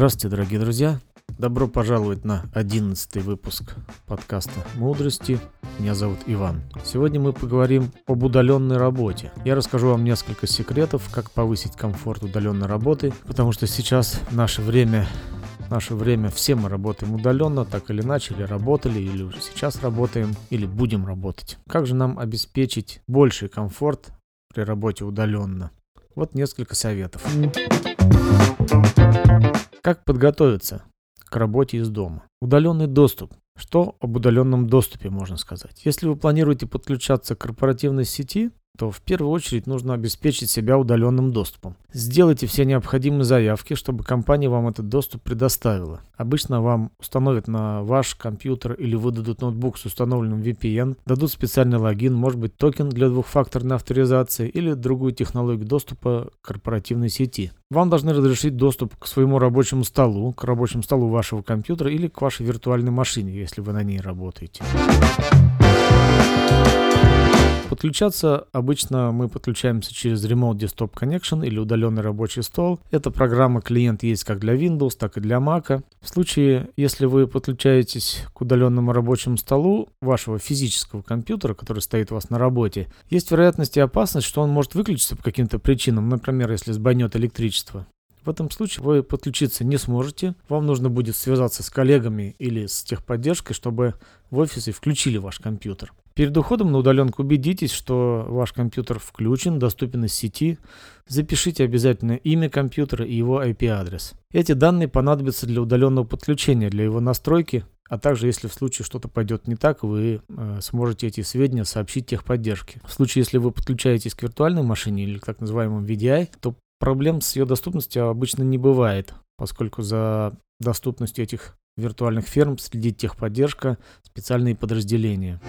Здравствуйте, дорогие друзья! Добро пожаловать на одиннадцатый выпуск подкаста «Мудрости». Меня зовут Иван. Сегодня мы поговорим об удаленной работе. Я расскажу вам несколько секретов, как повысить комфорт удаленной работы, потому что сейчас наше время наше время все мы работаем удаленно, так или иначе, или работали, или уже сейчас работаем, или будем работать. Как же нам обеспечить больший комфорт при работе удаленно? Вот несколько советов. Как подготовиться к работе из дома? Удаленный доступ. Что об удаленном доступе можно сказать? Если вы планируете подключаться к корпоративной сети, то в первую очередь нужно обеспечить себя удаленным доступом. Сделайте все необходимые заявки, чтобы компания вам этот доступ предоставила. Обычно вам установят на ваш компьютер или выдадут ноутбук с установленным VPN, дадут специальный логин, может быть токен для двухфакторной авторизации или другую технологию доступа к корпоративной сети. Вам должны разрешить доступ к своему рабочему столу, к рабочему столу вашего компьютера или к вашей виртуальной машине, если вы на ней работаете. Подключаться обычно мы подключаемся через Remote Desktop Connection или удаленный рабочий стол. Эта программа клиент есть как для Windows, так и для Mac. В случае, если вы подключаетесь к удаленному рабочему столу вашего физического компьютера, который стоит у вас на работе, есть вероятность и опасность, что он может выключиться по каким-то причинам, например, если сбойнет электричество. В этом случае вы подключиться не сможете. Вам нужно будет связаться с коллегами или с техподдержкой, чтобы в офисе включили ваш компьютер. Перед уходом на удаленку убедитесь, что ваш компьютер включен, доступен из сети. Запишите обязательно имя компьютера и его IP-адрес. Эти данные понадобятся для удаленного подключения, для его настройки, а также если в случае что-то пойдет не так, вы э, сможете эти сведения сообщить техподдержке. В случае, если вы подключаетесь к виртуальной машине или к так называемому VDI, то проблем с ее доступностью обычно не бывает, поскольку за доступностью этих виртуальных ферм следит техподдержка, специальные подразделения.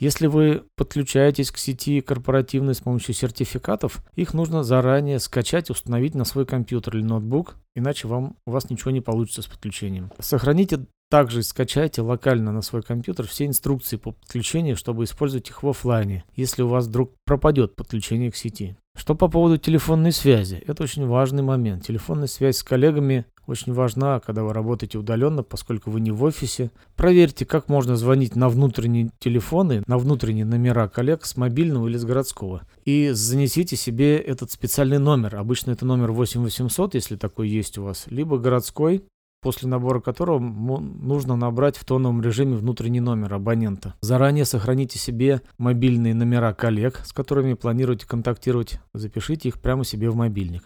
Если вы подключаетесь к сети корпоративной с помощью сертификатов, их нужно заранее скачать, установить на свой компьютер или ноутбук, иначе вам, у вас ничего не получится с подключением. Сохраните также скачайте локально на свой компьютер все инструкции по подключению, чтобы использовать их в офлайне, если у вас вдруг пропадет подключение к сети. Что по поводу телефонной связи? Это очень важный момент. Телефонная связь с коллегами очень важна, когда вы работаете удаленно, поскольку вы не в офисе. Проверьте, как можно звонить на внутренние телефоны, на внутренние номера коллег с мобильного или с городского. И занесите себе этот специальный номер. Обычно это номер 8800, если такой есть у вас, либо городской после набора которого нужно набрать в тоновом режиме внутренний номер абонента. Заранее сохраните себе мобильные номера коллег, с которыми планируете контактировать. Запишите их прямо себе в мобильник.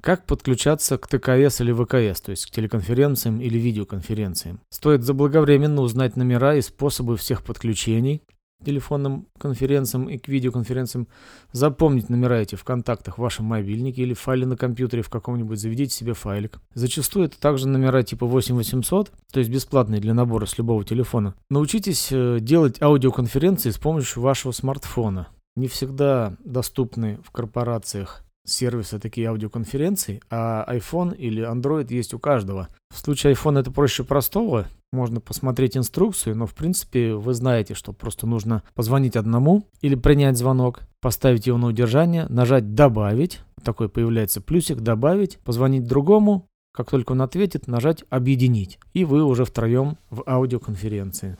Как подключаться к ТКС или ВКС, то есть к телеконференциям или видеоконференциям? Стоит заблаговременно узнать номера и способы всех подключений, телефонным конференциям и к видеоконференциям, запомнить номера эти в контактах в вашем мобильнике или в файле на компьютере в каком-нибудь, заведите себе файлик. Зачастую это также номера типа 8800, то есть бесплатные для набора с любого телефона. Научитесь э, делать аудиоконференции с помощью вашего смартфона. Не всегда доступны в корпорациях сервисы такие аудиоконференций, а iPhone или Android есть у каждого. В случае iPhone это проще простого, можно посмотреть инструкцию, но в принципе вы знаете, что просто нужно позвонить одному или принять звонок, поставить его на удержание, нажать «Добавить», такой появляется плюсик «Добавить», позвонить другому, как только он ответит, нажать «Объединить», и вы уже втроем в аудиоконференции.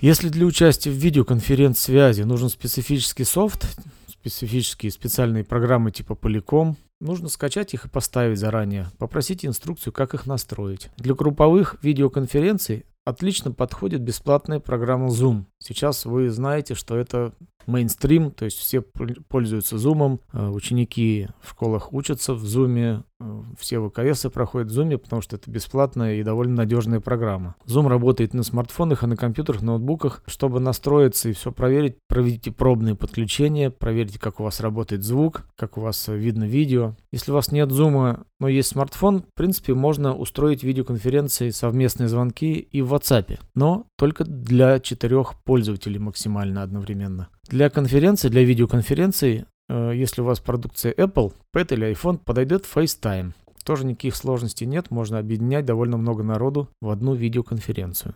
Если для участия в видеоконференц-связи нужен специфический софт, специфические специальные программы типа Polycom, нужно скачать их и поставить заранее. Попросите инструкцию, как их настроить. Для групповых видеоконференций отлично подходит бесплатная программа Zoom. Сейчас вы знаете, что это мейнстрим, то есть все пользуются Zoom, э, ученики в школах учатся в Zoom, э, все ВКС проходят в Zoom, потому что это бесплатная и довольно надежная программа. Zoom работает на смартфонах и на компьютерах, ноутбуках. Чтобы настроиться и все проверить, проведите пробные подключения, проверьте, как у вас работает звук, как у вас видно видео. Если у вас нет Zoom, но есть смартфон, в принципе, можно устроить видеоконференции, совместные звонки и в WhatsApp, но только для четырех пользователей максимально одновременно. Для конференции, для видеоконференции, э, если у вас продукция Apple, Pad или iPhone, подойдет FaceTime. Тоже никаких сложностей нет, можно объединять довольно много народу в одну видеоконференцию.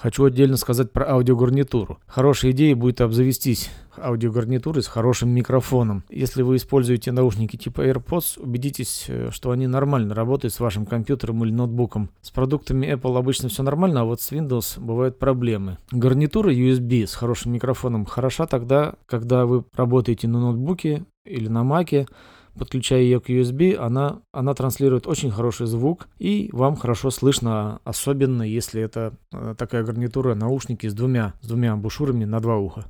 Хочу отдельно сказать про аудиогарнитуру. Хорошей идеей будет обзавестись аудиогарнитурой с хорошим микрофоном. Если вы используете наушники типа AirPods, убедитесь, э, что они нормально работают с вашим компьютером или ноутбуком. С продуктами Apple обычно все нормально, а вот с Windows бывают проблемы. Гарнитура USB с хорошим микрофоном хороша тогда, когда вы работаете на ноутбуке или на Маке, подключая ее к USB, она, она транслирует очень хороший звук, и вам хорошо слышно, особенно если это э, такая гарнитура, наушники с двумя, с двумя бушюрами на два уха.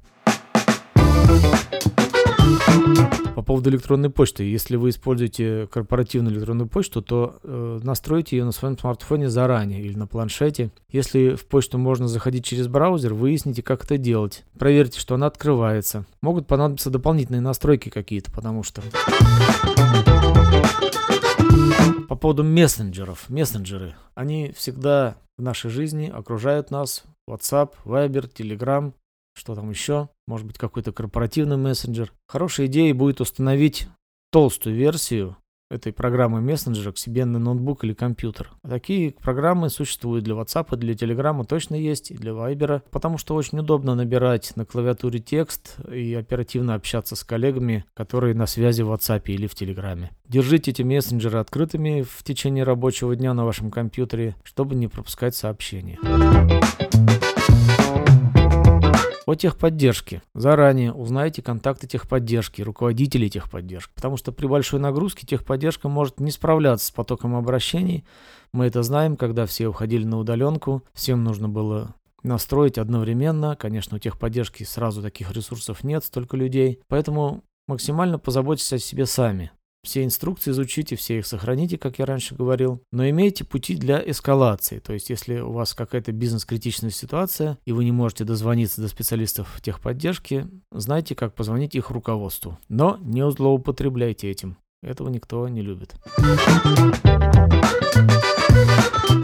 По поводу электронной почты. Если вы используете корпоративную электронную почту, то э, настройте ее на своем смартфоне заранее или на планшете. Если в почту можно заходить через браузер, выясните, как это делать. Проверьте, что она открывается. Могут понадобиться дополнительные настройки какие-то, потому что... По поводу мессенджеров. Мессенджеры. Они всегда в нашей жизни окружают нас. WhatsApp, Viber, Telegram, что там еще, может быть какой-то корпоративный мессенджер. Хорошей идеей будет установить толстую версию этой программы мессенджера к себе на ноутбук или компьютер. Такие программы существуют для WhatsApp, для Telegram точно есть, и для Viber, потому что очень удобно набирать на клавиатуре текст и оперативно общаться с коллегами, которые на связи в WhatsApp или в Telegram. Держите эти мессенджеры открытыми в течение рабочего дня на вашем компьютере, чтобы не пропускать сообщения. О техподдержке. Заранее узнайте контакты техподдержки, руководителей техподдержки. Потому что при большой нагрузке техподдержка может не справляться с потоком обращений. Мы это знаем, когда все уходили на удаленку. Всем нужно было настроить одновременно. Конечно, у техподдержки сразу таких ресурсов нет, столько людей. Поэтому максимально позаботьтесь о себе сами. Все инструкции изучите, все их сохраните, как я раньше говорил, но имейте пути для эскалации. То есть, если у вас какая-то бизнес-критичная ситуация, и вы не можете дозвониться до специалистов техподдержки, знайте, как позвонить их руководству. Но не злоупотребляйте этим. Этого никто не любит.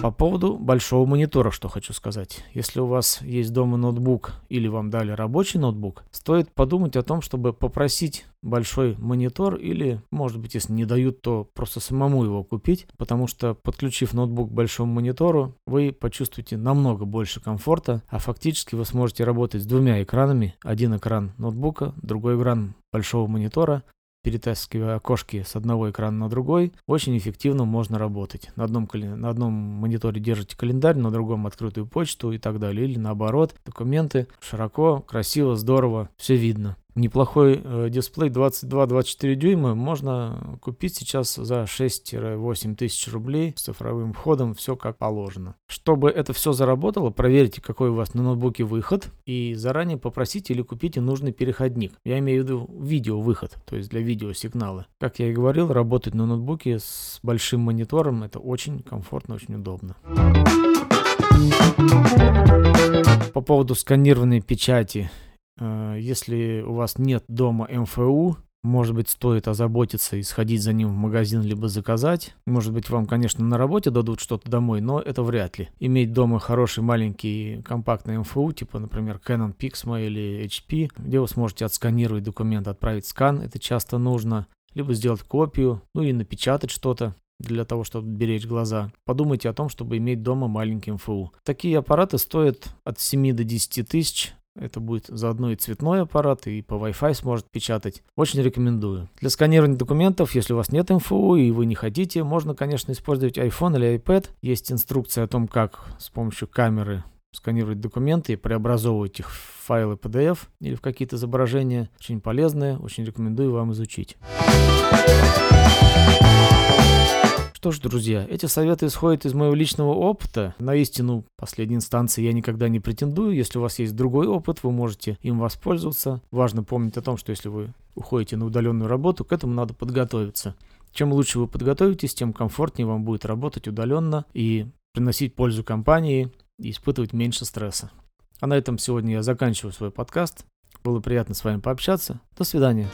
По поводу большого монитора, что хочу сказать. Если у вас есть дома ноутбук или вам дали рабочий ноутбук, стоит подумать о том, чтобы попросить большой монитор или, может быть, если не дают, то просто самому его купить, потому что подключив ноутбук к большому монитору, вы почувствуете намного больше комфорта, а фактически вы сможете работать с двумя экранами. Один экран ноутбука, другой экран большого монитора, перетаскивая окошки с одного экрана на другой, очень эффективно можно работать. На одном, на одном мониторе держите календарь, на другом открытую почту и так далее. Или наоборот, документы широко, красиво, здорово, все видно. Неплохой э, дисплей 22-24 дюйма можно купить сейчас за 6-8 тысяч рублей с цифровым входом, все как положено. Чтобы это все заработало, проверьте, какой у вас на ноутбуке выход, и заранее попросите или купите нужный переходник. Я имею в виду видео-выход, то есть для видеосигнала. Как я и говорил, работать на ноутбуке с большим монитором это очень комфортно, очень удобно. По поводу сканированной печати если у вас нет дома МФУ, может быть, стоит озаботиться и сходить за ним в магазин, либо заказать. Может быть, вам, конечно, на работе дадут что-то домой, но это вряд ли. Иметь дома хороший маленький компактный МФУ, типа, например, Canon Pixma или HP, где вы сможете отсканировать документ, отправить скан, это часто нужно. Либо сделать копию, ну и напечатать что-то для того, чтобы беречь глаза. Подумайте о том, чтобы иметь дома маленький МФУ. Такие аппараты стоят от 7 до 10 тысяч. Это будет заодно и цветной аппарат, и по Wi-Fi сможет печатать. Очень рекомендую. Для сканирования документов, если у вас нет МФУ и вы не хотите, можно, конечно, использовать iPhone или iPad. Есть инструкция о том, как с помощью камеры сканировать документы и преобразовывать их в файлы PDF или в какие-то изображения. Очень полезные, очень рекомендую вам изучить. Что ж, друзья, эти советы исходят из моего личного опыта. На истину последней инстанции я никогда не претендую. Если у вас есть другой опыт, вы можете им воспользоваться. Важно помнить о том, что если вы уходите на удаленную работу, к этому надо подготовиться. Чем лучше вы подготовитесь, тем комфортнее вам будет работать удаленно и приносить пользу компании и испытывать меньше стресса. А на этом сегодня я заканчиваю свой подкаст. Было приятно с вами пообщаться. До свидания.